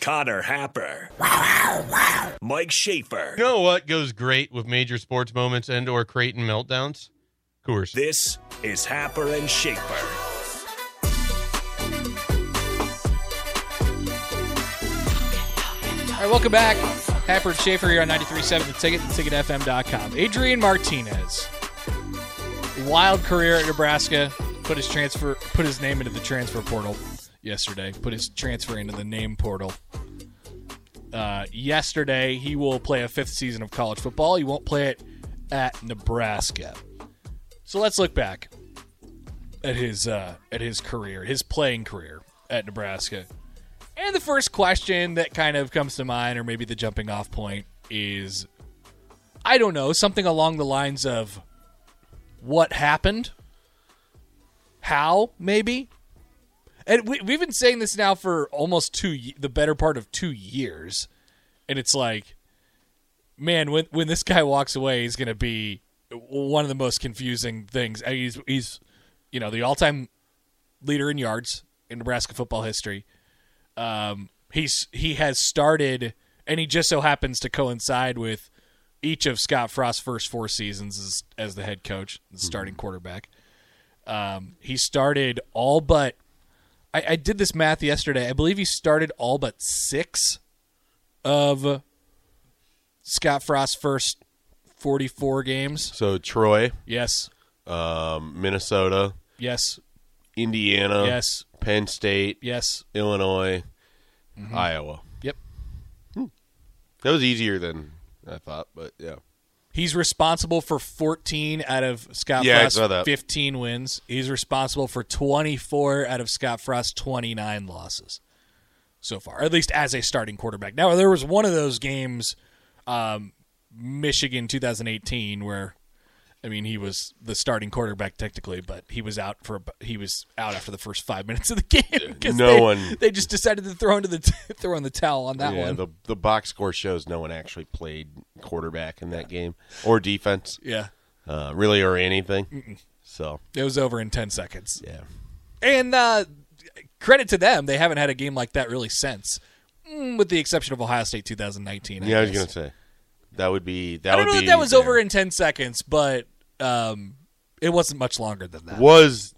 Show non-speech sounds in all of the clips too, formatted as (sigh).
Connor Happer. Mike Schaefer. You know what goes great with major sports moments and or Creighton meltdowns? Coors. This is Happer and Schaefer. All right, welcome back. Happer and Schaefer here on 93.7 The Ticket, theticketfm.com. Adrian Martinez. Wild career at Nebraska. Put his transfer put his name into the transfer portal yesterday. Put his transfer into the name portal. Uh, yesterday, he will play a fifth season of college football. He won't play it at Nebraska. So let's look back at his uh, at his career, his playing career at Nebraska. And the first question that kind of comes to mind, or maybe the jumping off point, is I don't know, something along the lines of what happened? How, maybe? And we, we've been saying this now for almost two, the better part of two years. And it's like, man, when when this guy walks away, he's going to be one of the most confusing things. Uh, He's he's you know the all time leader in yards in Nebraska football history. Um, he's he has started, and he just so happens to coincide with each of Scott Frost's first four seasons as, as the head coach, the starting quarterback. Um, he started all but. I, I did this math yesterday. I believe he started all but six of Scott Frost's first forty-four games. So Troy, Yes, um, Minnesota, yes, Indiana, yes, Penn State, yes. Illinois, Mm-hmm. Iowa. Yep. That was easier than I thought, but yeah. He's responsible for 14 out of Scott Yeah, Frost's 15 wins. He's responsible for 24 out of Scott Frost's 29 losses so far, at least as a starting quarterback. Now, there was one of those games, um, Michigan 2018, where I mean he was the starting quarterback technically, but he was out for he was out after the first five (laughs) minutes of the game No they, one- they just decided to throw into the (laughs) throw in the towel on that yeah, one. the the box score shows no one actually played quarterback in that game or defense, yeah, uh, really, or anything. So it was over in 10 seconds. yeah, And uh, credit to them, they haven't had a game like that really since, Mm, with the exception of Ohio State 2019. yeah. I was gonna say that would be that I don't know that that was there. over in 10 seconds, but um, it wasn't much longer than that. Was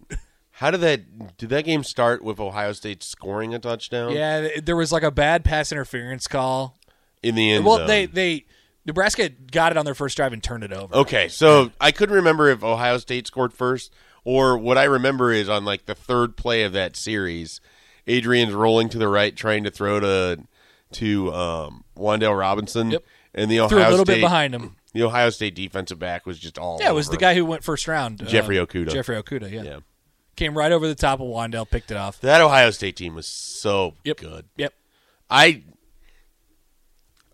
how did that did that game start with Ohio State scoring a touchdown? Yeah, there was like a bad pass interference call. in the end well, zone. they they Nebraska got it on their first drive and turned it over. Okay, so I couldn't remember if Ohio State scored first or what I remember is on like the third play of that series, Adrian's rolling to the right trying to throw to to um, Wan'Dale Robinson, Yep. and the Ohio Threw a little State bit behind him. the Ohio State defensive back was just all Yeah, it was over the guy who went first round. uh, Jeffrey Okudah. Jeffrey Okudah, yeah. Yeah, Came right over the top of Wan'Dale, picked it off. that Ohio State team was so Yep. good. Yep. I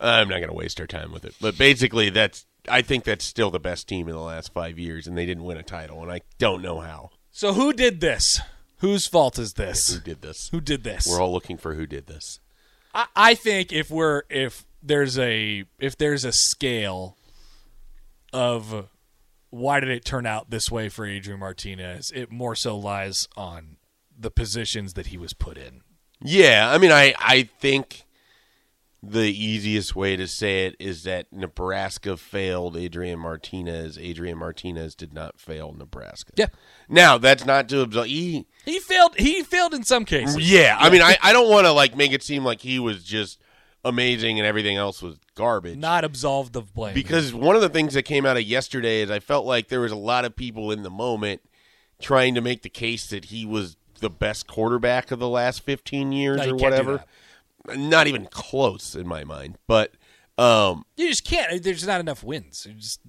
I'm not going to waste our time with it, but basically that's I think that's still the best team in the last five years, and they didn't win a title, and I don't know how. So who did this? Whose fault is this? Who did this? Who did this? We're all looking for who did this. I, I think if we're if there's a if there's a scale of why did it turn out this way for Adrian Martinez, it more so lies on the positions that he was put in. Yeah, I mean, I I think the easiest way to say it is that Nebraska failed Adrian Martinez. Adrian Martinez did not fail Nebraska. Yeah. Now that's not to absolve. He, He failed he failed in some cases. yeah, I mean, I, I don't want to like make it seem like he was just amazing and everything else was garbage. Not absolved of blame. because one of the things that came out of yesterday is I felt like there was a lot of people in the moment trying to make the case that he was the best quarterback of the last 15 years No, or whatever. Not even close in my mind. But um you just can't there's not enough wins. Just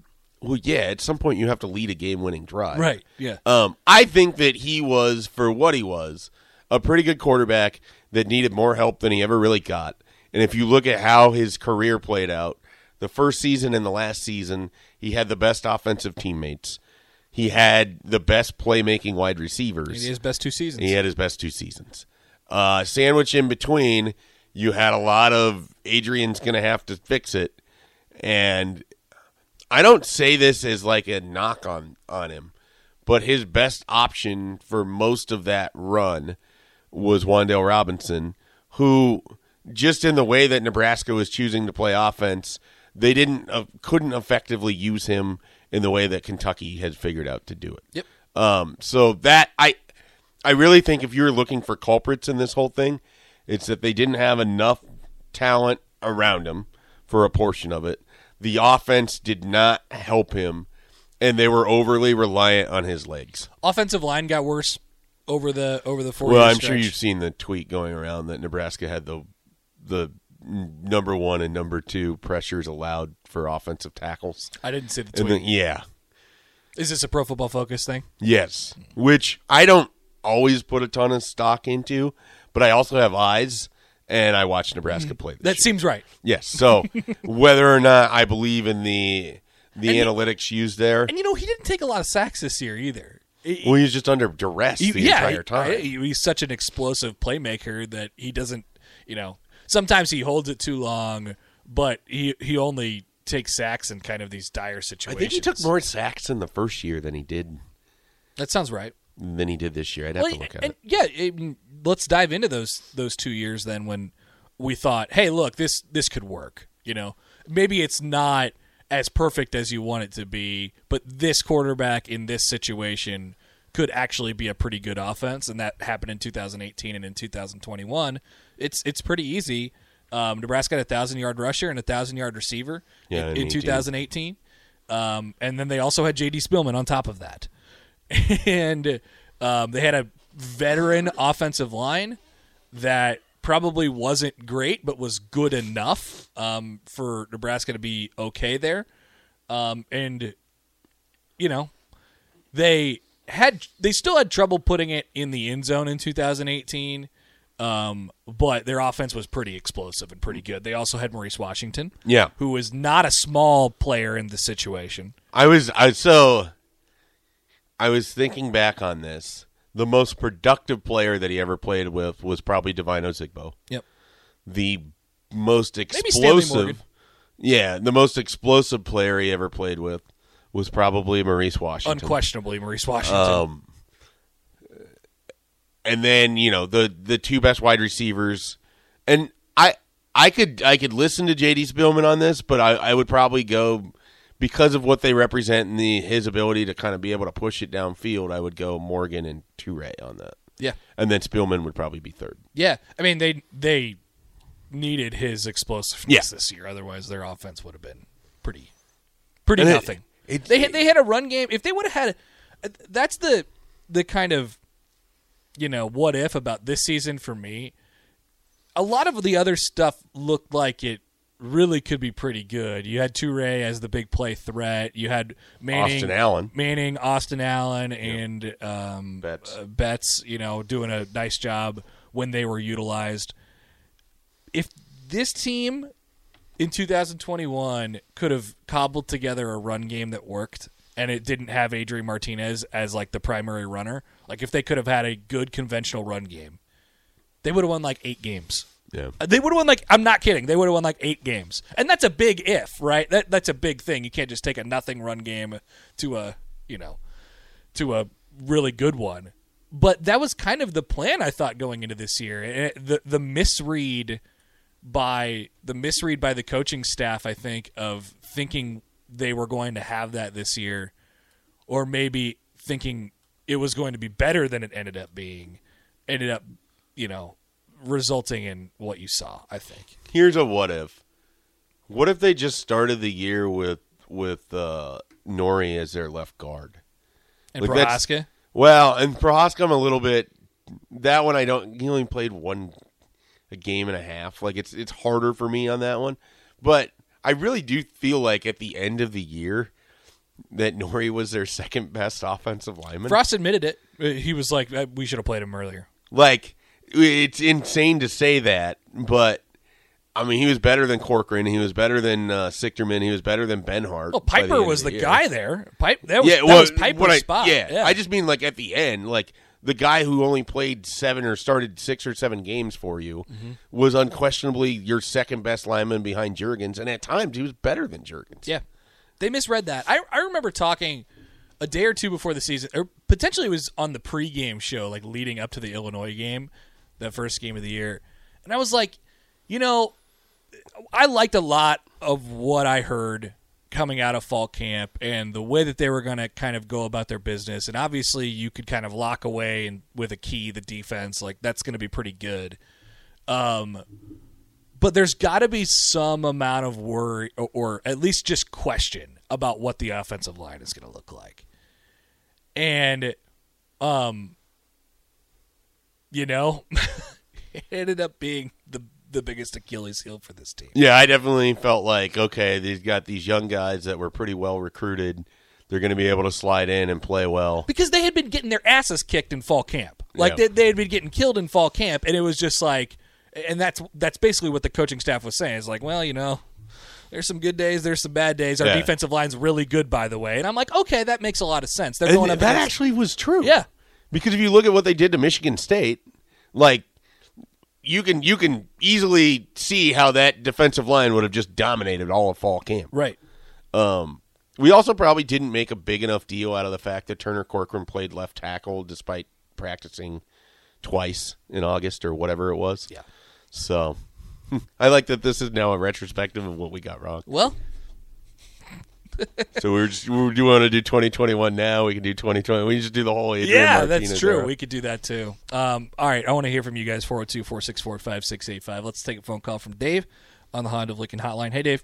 well yeah, at some point you have to lead a game-winning drive. Right. Yeah. Um I think that he was for what he was a pretty good quarterback that needed more help than he ever really got. And if you look at how his career played out, the first season and the last season, he had the best offensive teammates. He had the best playmaking wide receivers. His best two seasons. He had his best two seasons. Uh, sandwich in between, you had a lot of Adrian's going to have to fix it, and I don't say this as like a knock on on him, but his best option for most of that run was Wan'Dale Robinson, who just in the way that Nebraska was choosing to play offense, they didn't uh, couldn't effectively use him in the way that Kentucky had figured out to do it. Yep. Um, so that I, I really think if you're looking for culprits in this whole thing, it's that they didn't have enough talent around him for a portion of it. The offense did not help him, and they were overly reliant on his legs. Offensive line got worse over the over the four. Well, I'm stretch. sure you've seen the tweet going around that Nebraska had the the number one and number two pressures allowed for offensive tackles. I didn't see the tweet. Then, yeah, Is this a Pro Football Focus thing? Yes, which I don't always put a ton of stock into, but I also have eyes and I watch Nebraska mm-hmm. play. This That year. seems right. yes. So (laughs) whether or not I believe in the the And analytics used there, And you know, he didn't take a lot of sacks this year either. He- well, he's just under duress he- the yeah, entire time. he- he's such an explosive playmaker that he doesn't. You know, sometimes he holds it too long, but he he only takes sacks in kind of these dire situations. I think he took more sacks in the first year than he did That sounds right. than he did this year. I'd have Well, to look at and it. yeah, it- let's dive into those those two years then when we thought, hey, look, this this could work. You know, maybe it's not as perfect as you want it to be, but this quarterback in this situation could actually be a pretty good offense, and that happened in 2018 and in 2021. It's it's pretty easy. Um, Nebraska had a thousand yard rusher and a thousand yard receiver Yeah, in, in in 18. 2018, um, and then they also had J.D. Spielman on top of that (laughs) and um, they had a veteran offensive line that probably wasn't great, but was good enough um, for Nebraska to be okay there. Um, and you know, they had they still had trouble putting it in the end zone in 2018. Um, but their offense was pretty explosive and pretty good. They also had Maurice Washington, Yeah. who was not a small player in the situation. I was I so I was thinking back on this. The most productive player that he ever played with was probably Devine Ozigbo. Yep. The most explosive. Yeah, the most explosive player he ever played with was probably Maurice Washington. Unquestionably, Maurice Washington. Um, and then you know the the two best wide receivers, and I I could I could listen to JD Spielman on this, but I, I would probably go because of what they represent and the his ability to kind of be able to push it downfield. I would go Morgan and Toure on that, yeah. and then Spielman would probably be third. Yeah, I mean they they needed his explosiveness Yeah. this year. Otherwise, their offense would have been pretty pretty And it- nothing. it- they had, they had a run game. If they would have had, that's the the kind of you know what if about this season for me. A lot of the other stuff looked like it really could be pretty good. You had Toure as the big play threat. You had Manning, Austin Allen. Manning, Austin Allen, and um, Betts. uh, Betts. You know, doing a nice job when they were utilized. If this team in 2021 could have cobbled together a run game that worked and it didn't have Adrian Martinez as like the primary runner, like if they could have had a good conventional run game, they would have won like eight games Yeah. Uh, They would have won like I'm not kidding. They would have won like eight games, and that's a big if, right? That that's a big thing. You can't just take a nothing run game to a you know to a really good one. But that was kind of the plan I thought going into this year. Eh, The the misread by the misread by the coaching staff, I think, of thinking they were going to have that this year, or maybe thinking it was going to be better than it ended up being, ended up, you know, resulting in what you saw. I think. Here's a what if. What if they just started the year with with uh, Nori as their left guard? And Like, Prochazka, Well, and Prochazka, I'm a little bit. That one I don't. He only played one a game and a half. Like it's it's harder for me on that one. But I really do feel like at the end of the year that Nori was their second best offensive lineman. Frost admitted it. Uh, He was like, "Uh, "We should have played him earlier." Like it's insane to say that, but I mean he was better than Corcoran. He was better than uh, Sichterman. He was better than Benhart. Well, by the Piper was the year. guy there. Pipe that was, yeah, that was Piper's I- spot. Yeah, I just mean like at the end, like the guy who only played seven or started six or seven games for you Mm-hmm. was unquestionably your second best lineman behind Jurgens, and at times he was better than Jurgens. Yeah, they misread that. I I remember talking a day or two before the season, or potentially it was on the pregame show, like leading up to the Illinois game, that first game of the year, and I was like, you know, I liked a lot of what I heard coming out of fall camp and the way that they were going to kind of go about their business. And obviously, you could kind of lock away and with a key the defense, like that's going to be pretty good. Um, but there's got to be some amount of worry or, or at least just question about what the offensive line is going to look like. And um you know, it (laughs) ended up being the the biggest Achilles heel for this team. Yeah, I definitely felt like okay, they've got these young guys that were pretty well recruited. They're going to be able to slide in and play well. Because they had been getting their asses kicked in fall camp. Like Yeah. they, they had been getting killed in fall camp and it was just like and that's that's basically what the coaching staff was saying. It's like, well, you know, there's some good days, there's some bad days. Our Yeah. defensive line's really good, by the way. And I'm like, okay, that makes a lot of sense. They're And going up that against- actually was true. Yeah. Because if you look at what they did to Michigan State, like you can you can easily see how that defensive line would have just dominated all of fall camp. Right. Um, we also probably didn't make a big enough deal out of the fact that Turner Corcoran played left tackle despite practicing twice in August or whatever it was. Yeah. So (laughs) I like that this is now a retrospective of what we got wrong. Well, (laughs) So we're just we do want to do 2021 now. We can do 2020. We just do the whole Adrian yeah, Martinez that's true. era. We could do that too. Um, all right, I want to hear from you guys 402 464 5685. Let's take a phone call from Dave on the Honda of Lincoln hotline. Hey, Dave.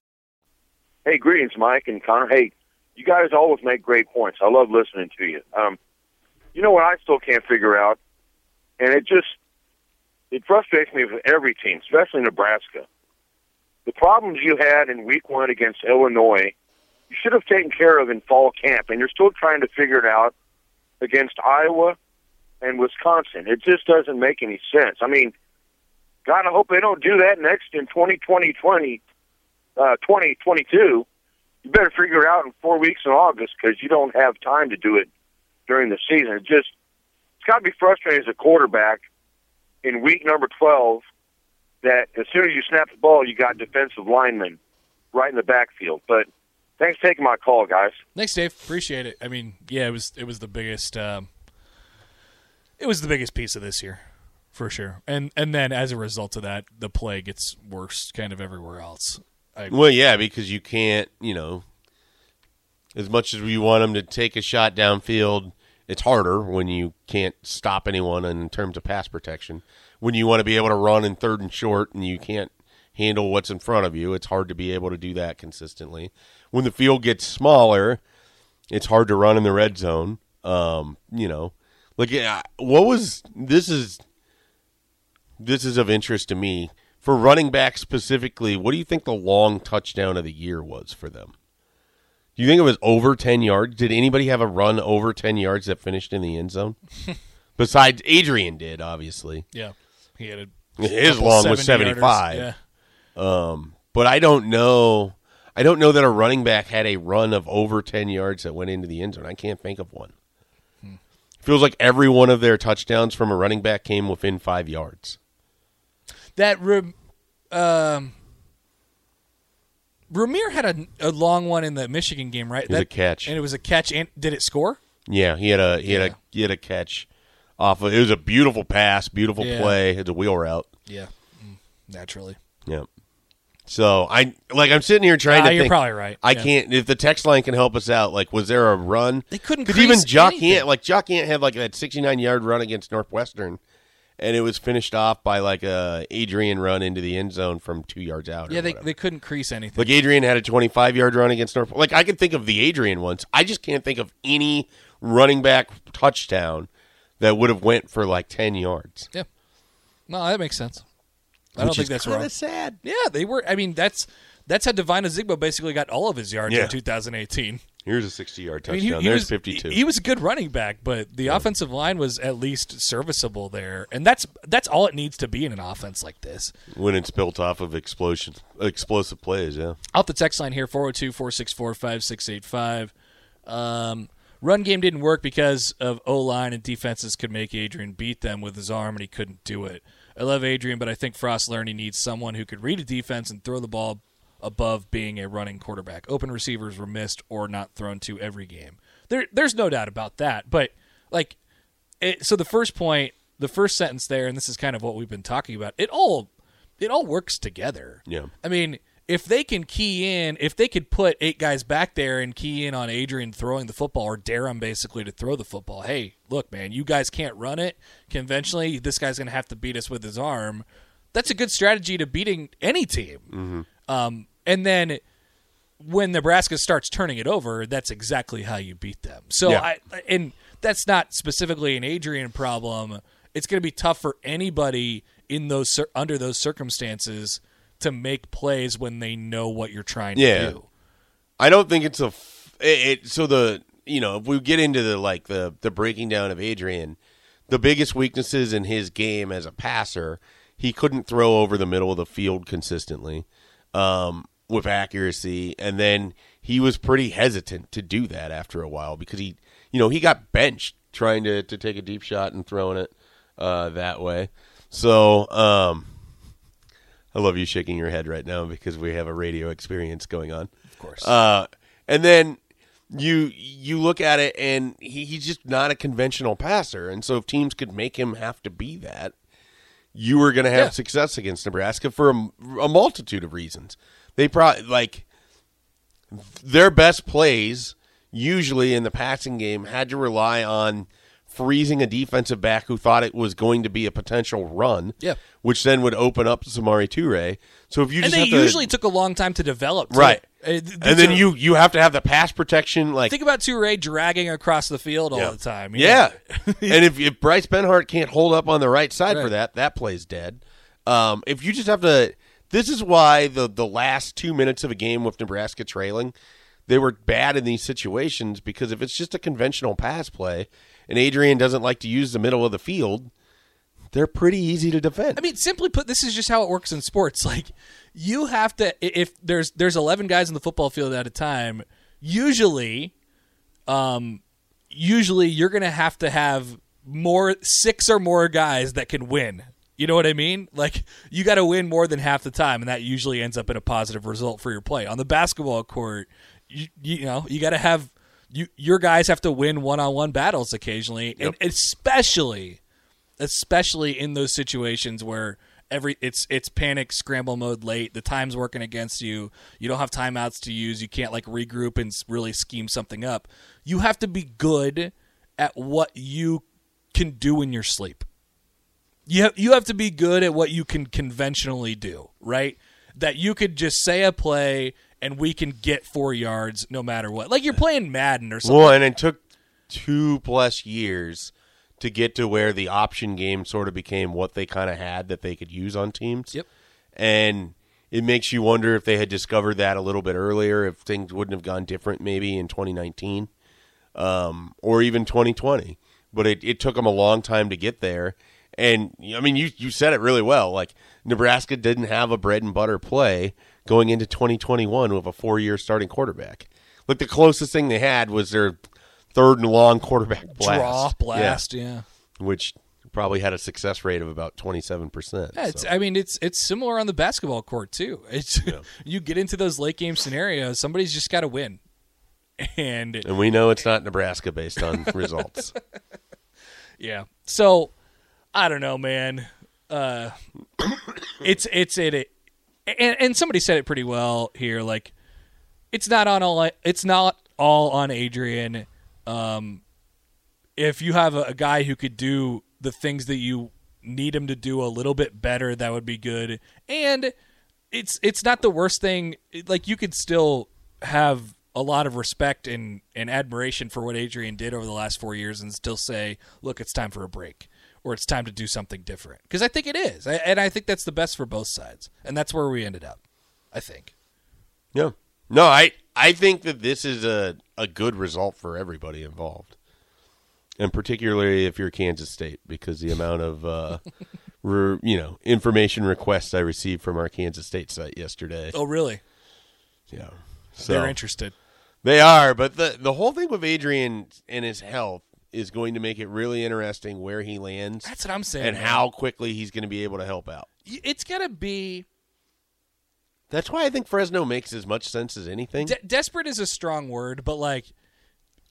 Hey, greetings, Mike and Connor. Hey, you guys always make great points. I love listening to you. Um, you know what I still can't figure out, and it just it frustrates me with every team, especially Nebraska. The problems you had in Week One against Illinois, you should have taken care of in fall camp, and you're still trying to figure it out against Iowa and Wisconsin. It just doesn't make any sense. I mean, God, I hope they don't do that next in 2020, 20, uh, 2022. You better figure it out in four weeks in August because you don't have time to do it during the season. It just it's got to be frustrating as a quarterback in week number 12 that as soon as you snap the ball, you got defensive linemen right in the backfield. But thanks for taking my call, guys. Thanks, Dave. Appreciate it. I mean, yeah, it was it was the biggest um, it was the biggest piece of this year for sure. And and then as a result of that, the play gets worse kind of everywhere else. I, Well, yeah, because you can't, you know, as much as we want them to take a shot downfield, it's harder when you can't stop anyone in terms of pass protection. When you want to be able to run in third and short and you can't handle what's in front of you, it's hard to be able to do that consistently. When the field gets smaller, it's hard to run in the red zone. Um, you know, like what was this is this is of interest to me for running back specifically. What do you think the long touchdown of the year was for them? Do you think it was over ten yards? Did anybody have a run over ten yards that finished in the end zone? (laughs) Besides Adrian did, obviously. yeah, he had a His long was 70-yarders. seventy-five. Yeah. Um, but I don't know. I don't know that a running back had a run of over ten yards that went into the end zone. I can't think of one. Feels like every one of their touchdowns from a running back came within five yards. That um, Rahmir had a, a long one in the Michigan game, right? was That- a catch. and it was a catch. And did it score? Yeah, he had a he had Yeah. a he had a catch off of it was a beautiful pass, beautiful Yeah. play. It's a wheel route. Yeah, Mm, naturally. Yeah. So I like I'm sitting here trying Ah, to you're think. probably right. I Yeah. can't if the text line can help us out. Like, was there a run? They couldn't Because even Jock. Ant, like Jock Ant, had like that 69 yard run against Northwestern, and it was finished off by like a Adrian run into the end zone from two yards out. Yeah, they, whatever. they couldn't crease anything. Like Adrian had a 25 yard run against North. Like I can think of the Adrian ones. I just can't think of any running back touchdown that would have went for like 10 yards. yeah, no, that makes sense. I don't think that's wrong. sad. Yeah, they were. I mean, that's that's how Devine Ozigbo basically got all of his yards Yeah. in 2018. Here's a 60 yard I touchdown. mean, he, he There's was 52. He, he was a good running back, but the offensive line was at least serviceable there, and that's that's all it needs to be in an offense like this. when it's built off of explosion, explosive plays. Yeah. Out the text line here 402 464 5685. Um, Run game didn't work because of O line and defenses could make Adrian beat them with his arm, and he couldn't do it. I love Adrian, but I think Frost learned he needs someone who could read a defense and throw the ball above being a running quarterback. Open receivers were missed or not thrown to every game. There, there's no doubt about that. But like, it, so the first point, the first sentence there, and this is kind of what we've been talking about. It all, it all works together. Yeah. I mean, if they can key in, if they could put eight guys back there and key in on Adrian throwing the football or dare him basically to throw the football, hey, look, man, you guys can't run it conventionally. This guy's going to have to beat us with his arm. That's a good strategy to beating any team. Um, and then when Nebraska starts turning it over, that's exactly how you beat them. So Yeah. I and that's not specifically an Adrian problem. It's going to be tough for anybody in those under those circumstances to make plays when they know what you're trying Yeah. to do. I don't think it's a. F- it, it, so the you know if we get into the like the the breaking down of Adrian, the biggest weaknesses in his game as a passer, he couldn't throw over the middle of the field consistently, um, with accuracy, and then he was pretty hesitant to do that after a while because he you know he got benched trying to to take a deep shot and throwing it uh, that way. So um, I love you shaking your head right now because we have a radio experience going on. Of course. Uh, and then you you look at it and he, he's just not a conventional passer. And so if teams could make him have to be that, you were going to have Yeah. success against Nebraska for a, a multitude of reasons. They probably like their best plays usually in the passing game had to rely on freezing a defensive back who thought it was going to be a potential run, Yeah. which then would open up Samori Toure. So if you just And they to, usually took a long time to develop, too. right, Uh, and then you you have to have the pass protection like think about Toure dragging across the field all Yeah. the time. Yeah. (laughs) and if, if Bryce Benhart can't hold up on the right side for that, that play's dead. Um, if you just have to, this is why the the last two minutes of a game with Nebraska trailing, they were bad in these situations because if it's just a conventional pass play and Adrian doesn't like to use the middle of the field, they're pretty easy to defend. I mean, simply put, this is just how it works in sports. (laughs) Like, you have to if there's there's 11 guys in the football field at a time. Usually, um, usually you're gonna have to have more six or more guys that can win. You know what I mean? Like you got to win more than half the time, and that usually ends up in a positive result for your play. On the basketball court, you, you know you got to have you your guys have to win one on one battles occasionally, and especially especially in those situations where every it's it's panic scramble mode late the time's working against you you don't have timeouts to use you can't like regroup and really scheme something up you have to be good at what you can do in your sleep you have, you have to be good at what you can conventionally do right that you could just say a play and we can get four yards no matter what like you're playing madden or something Well, and it took two plus years to get to where the option game sort of became what they kind of had that they could use on teams. Yep. And it makes you wonder if they had discovered that a little bit earlier, if things wouldn't have gone different maybe in 2019 um, or even 2020. But it, it took them a long time to get there. And I mean, you you said it really well. Like Nebraska didn't have a bread and butter play going into 2021 with a four year starting quarterback. Like the closest thing they had was their third and long quarterback blast. draw blast yeah. which probably had a success rate of about 27%. Yeah, it's, so. I mean, it's it's similar on the basketball court too. It's (laughs) you get into those late game scenarios, somebody's just got to win, (laughs) and and we know it's not Nebraska based on (laughs) results. yeah. So I don't know, man. Uh, it's it's it, it and, and somebody said it pretty well here. Like, it's not on all. It's not all on Adrian. Um, if you have a, a guy who could do the things that you need him to do a little bit better, that would be good. And it's it's not the worst thing. Like you could still have a lot of respect and, and admiration for what Adrian did over the last four years, and still say, "Look, it's time for a break." Or it's time to do something different because I think it is, I, and I think that's the best for both sides, and that's where we ended up. I think. yeah. No, I I think that this is a a good result for everybody involved. And particularly if you're Kansas State because the amount of uh (laughs) re, you know, information requests I received from our Kansas State site yesterday. Oh, really? Yeah. So They're interested. They are, but the the whole thing with Adrian and his health is going to make it really interesting where he lands That's what I'm saying. and man. how quickly he's going to be able to help out. It's it's to be That's why I think Fresno makes as much sense as anything. de- desperate is a strong word, but like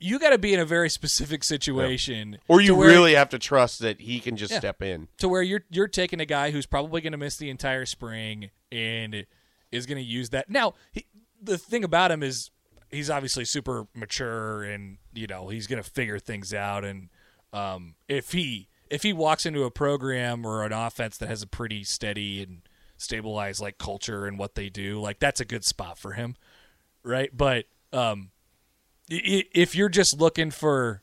you got to be in a very specific situation, or you where- really have to trust that he can just Yeah. step in. to where you're you're taking a guy who's probably going to miss the entire spring and is going to use that. Now, he, the thing about him is he's obviously super mature and you know he's going to figure things out. And um, if he if he walks into a program or an offense that has a pretty steady and stabilized like culture and what they do, like that's a good spot for him, right? But um, if you're just looking for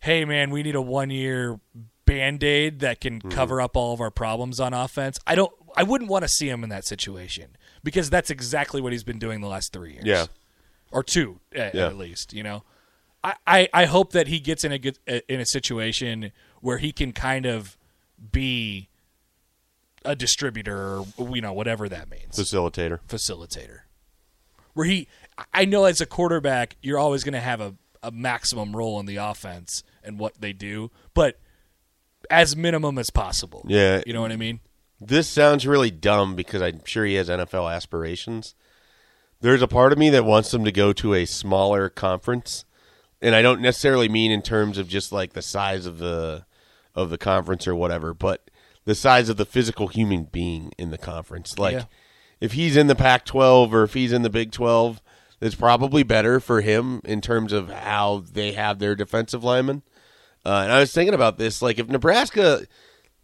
hey man, we need a one year band aid that can Mm-hmm. cover up all of our problems on offense. I don't I wouldn't want to see him in that situation because that's exactly what he's been doing the last three years. Yeah. Or two eh, at, Yeah. at least, you know. I, I, I hope that he gets in a good eh, in a situation where he can kind of be a distributor or you know, whatever that means Facilitator. facilitator. Where he, I know as a quarterback, you're always going to have a, a maximum role in the offense and what they do, but as minimum as possible. Yeah. You know what I mean? This sounds really dumb because I'm sure he has NFL aspirations. There's a part of me that wants them to go to a smaller conference, and I don't necessarily mean in terms of just like the size of the of the conference or whatever, but the size of the physical human being in the conference. Like Yeah. if he's in the Pac-12 or if he's in the Big 12, it's probably better for him in terms of how they have their defensive linemen. Uh, and I was thinking about this, like if Nebraska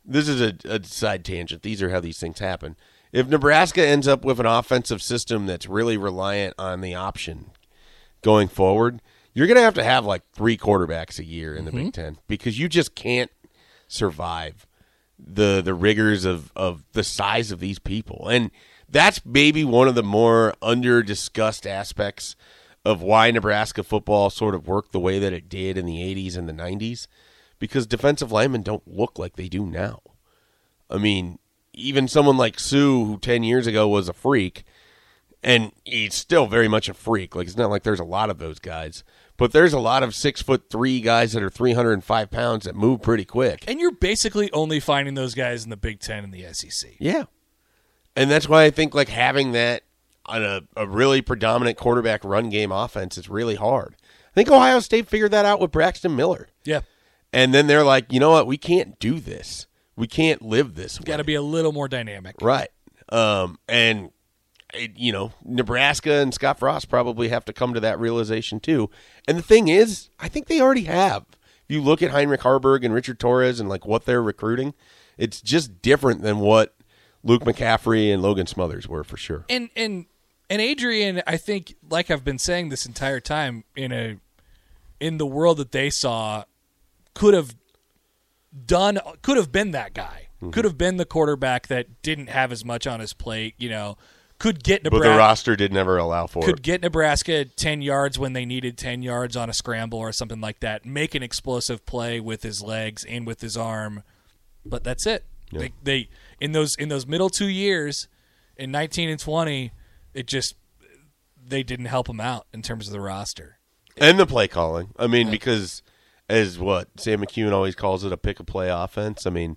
this is a, a side tangent. These are how these things happen. If Nebraska ends up with an offensive system that's really reliant on the option going forward, you're going to have to have like three quarterbacks a year in the Big mm-hmm. Ten because you just can't survive the the rigors of of the size of these people, and that's maybe one of the more under discussed aspects of why Nebraska football sort of worked the way that it did in the 80s and the 90s because defensive linemen don't look like they do now. I mean, even someone like Suh, who 10 years ago was a freak, and he's still very much a freak. Like, it's not like there's a lot of those guys, but there's a lot of six foot three guys that are 305 pounds that move pretty quick. And you're basically only finding those guys in the Big Ten and the SEC. Yeah. And that's why I think like having that on a, a really predominant quarterback run game offense is really hard. I think Ohio State figured that out with Braxton Miller. Yeah. And then they're like, you know what? We can't do this. We can't live this. Got to be a little more dynamic. Right. Um, and, it, you know, Nebraska and Scott Frost probably have to come to that realization too. And the thing is, I think they already have. If you look at Heinrich Haarberg and Richard Torres and like what they're recruiting, it's just different than what Luke McCaffrey and Logan Smothers were for sure. And and and Adrian, I think, like I've been saying this entire time, in a in the world that they saw, could have done, could have been that guy, Mm-hmm. could have been the quarterback that didn't have as much on his plate. You know, could get But the Nebraska. roster did never allow for Could it. get Nebraska 10 yards when they needed 10 yards on a scramble or something like that. Make an explosive play with his legs and with his arm. But that's it. They, they in those in those middle 2 years in 19 and 20, it just they didn't help him out in terms of the roster. And the play calling. I mean, because as what Sam McKewon always calls it, a pick a play offense. I mean,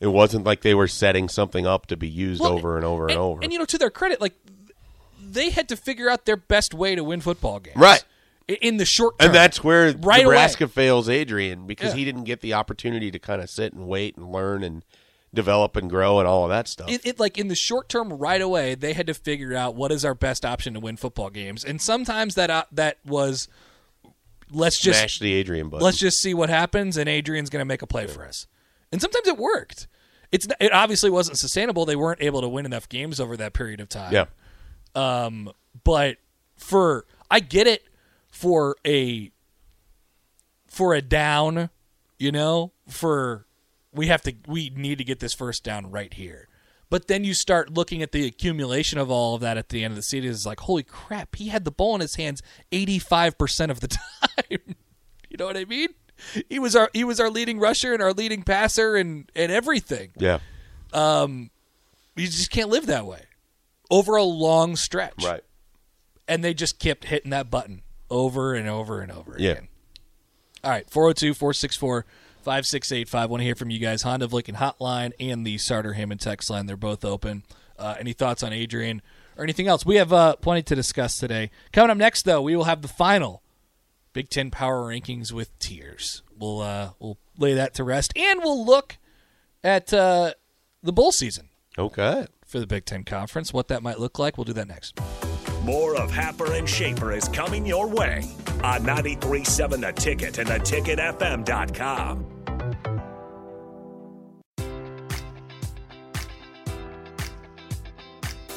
it wasn't like they were setting something up to be used Well, over and over and, and, over. And you know, to their credit, like they had to figure out their best way to win football games. Right. In the short term. And that's where Right Nebraska fails Adrian because Yeah. he didn't get the opportunity to kind of sit and wait and learn and develop and grow and all of that stuff. it, it like in the short term right away they had to figure out what is our best option to win football games and sometimes that uh, that was let's just Smash the Adrian button. let's just see what happens and Adrian's going to make a play for us. And sometimes it worked. It's it obviously wasn't sustainable. They weren't able to win enough games over that period of time. Yeah. um but for I get it for a for a down you know for we have to we need to get this first down right here. But then you start looking at the accumulation of all of that at the end of the season it's like holy crap he had the ball in his hands 85% of the (laughs) time know what i mean he was our he was our leading rusher and our leading passer and and everything Yeah. Um, you just can't live that way over a long stretch Right. and they just kept hitting that button over and over and over Yeah. again. All right, 402 464 5685. Want to hear from you guys. Honda of Lincoln Hotline and the Sartor Hamann text line. They're both open. Uh, any thoughts on Adrian or anything else? We have uh, plenty to discuss today. Coming up next, though, we will have the final Big Ten power rankings with tiers. We'll, uh, we'll lay that to rest and we'll look at uh, the bowl season Okay. for the Big Ten Conference, what that might look like. We'll do that next. More of Happer and Schaefer is coming your way on 93.7 The Ticket and theticketfm.com.